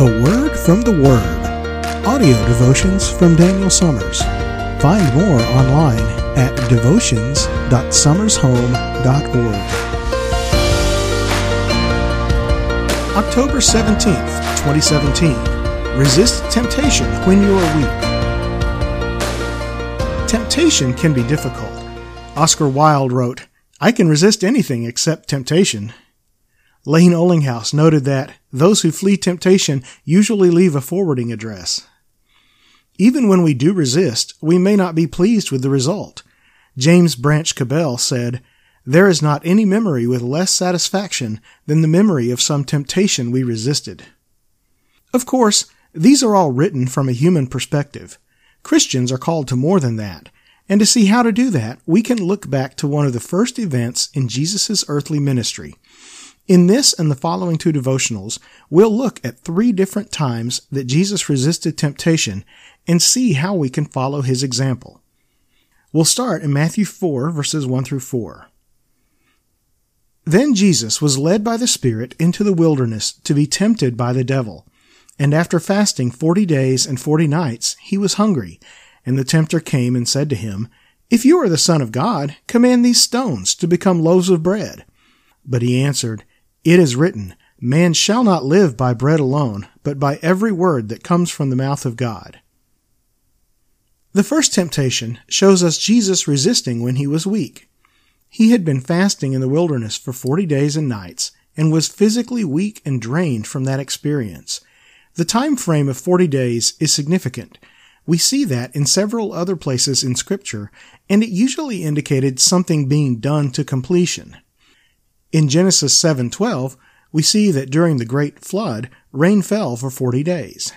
A Word from the Word. Audio devotions from Daniel Summers. Find more online at devotions.summershome.org. October 17th, 2017. Resist temptation when you are weak. Temptation can be difficult. Oscar Wilde wrote, I can resist anything except temptation. Lane Olinghouse noted that those who flee temptation usually leave a forwarding address. Even when we do resist, we may not be pleased with the result. James Branch Cabell said, There is not any memory with less satisfaction than the memory of some temptation we resisted. Of course, these are all written from a human perspective. Christians are called to more than that. And to see how to do that, we can look back to one of the first events in Jesus' earthly ministry. In this and the following two devotionals, we'll look at three different times that Jesus resisted temptation and see how we can follow his example. We'll start in Matthew 4 verses 1 through 4. Then Jesus was led by the Spirit into the wilderness to be tempted by the devil. And after fasting forty days and forty nights, he was hungry. And the tempter came and said to him, If you are the Son of God, command these stones to become loaves of bread. But he answered, it is written, Man shall not live by bread alone, but by every word that comes from the mouth of God. The first temptation shows us Jesus resisting when he was weak. He had been fasting in the wilderness for forty days and nights, and was physically weak and drained from that experience. The time frame of forty days is significant. We see that in several other places in Scripture, and it usually indicated something being done to completion. In Genesis 7:12, we see that during the great flood, rain fell for 40 days.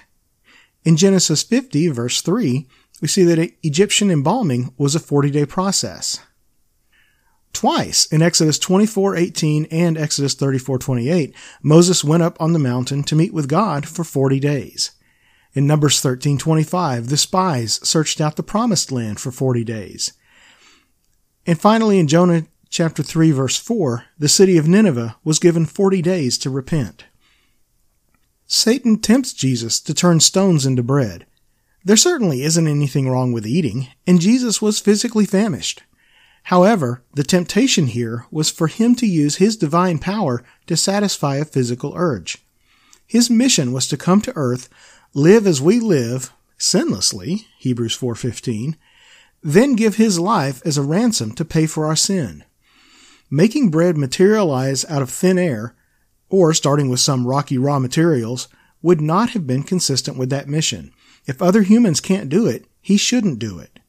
In Genesis 50 verse 3, we see that Egyptian embalming was a 40-day process. Twice in Exodus 24:18 and Exodus 34:28, Moses went up on the mountain to meet with God for 40 days. In Numbers 13:25, the spies searched out the promised land for 40 days. And finally in Jonah chapter 3 verse 4, the city of Nineveh was given 40 days to repent. Satan tempts Jesus to turn stones into bread. There certainly isn't anything wrong with eating, and Jesus was physically famished. However, the temptation here was for him to use his divine power to satisfy a physical urge. His mission was to come to earth, live as we live, sinlessly, Hebrews 4:15, then give his life as a ransom to pay for our sin making bread materialize out of thin air, or starting with some rocky raw materials, would not have been consistent with that mission. If other humans can't do it, he shouldn't do it.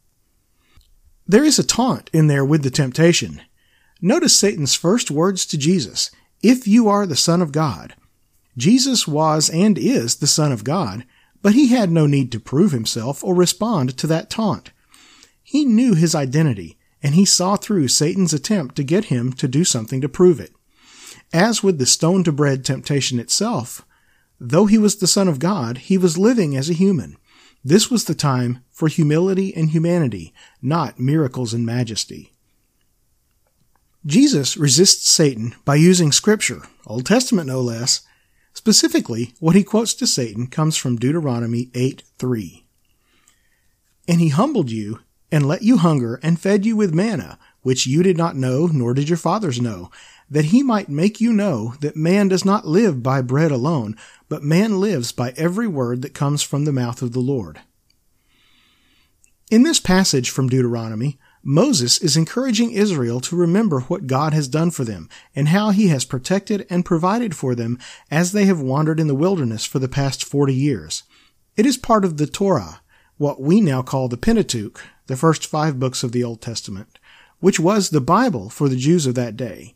There is a taunt in there with the temptation. Notice Satan's first words to Jesus, if you are the Son of God. Jesus was and is the Son of God, but he had no need to prove himself or respond to that taunt. He knew his identity and he saw through Satan's attempt to get him to do something to prove it. As with the stone to bread temptation itself, though he was the Son of God, he was living as a human. This was the time for humility and humanity, not miracles and majesty. Jesus resists Satan by using Scripture, Old Testament no less. Specifically, what he quotes to Satan comes from Deuteronomy 8 3. And he humbled you and let you hunger, and fed you with manna, which you did not know, nor did your fathers know, that he might make you know that man does not live by bread alone, but man lives by every word that comes from the mouth of the Lord. In this passage from Deuteronomy, Moses is encouraging Israel to remember what God has done for them and how he has protected and provided for them as they have wandered in the wilderness for the past 40 years. It is part of the Torah, what we now call the Pentateuch, the first five books of the Old Testament, which was the Bible for the Jews of that day.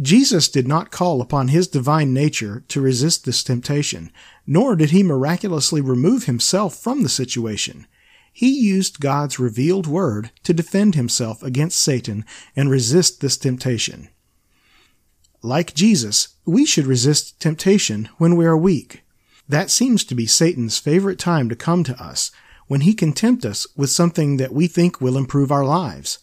Jesus did not call upon his divine nature to resist this temptation, nor did he miraculously remove himself from the situation. He used God's revealed word to defend himself against Satan and resist this temptation. Like Jesus, we should resist temptation when we are weak. That seems to be Satan's favorite time to come to us, when he can tempt us with something that we think will improve our lives.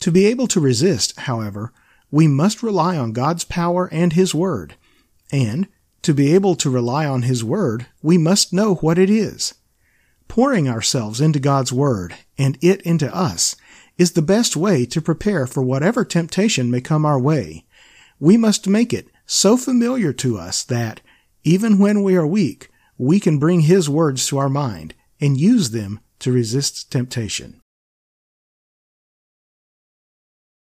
To be able to resist, however, we must rely on God's power and His Word. And To be able to rely on His Word, we must know what it is. Pouring ourselves into God's Word and it into us is the best way to prepare for whatever temptation may come our way. We must make it so familiar to us that, even when we are weak, we can bring His words to our mind and use them to resist temptation.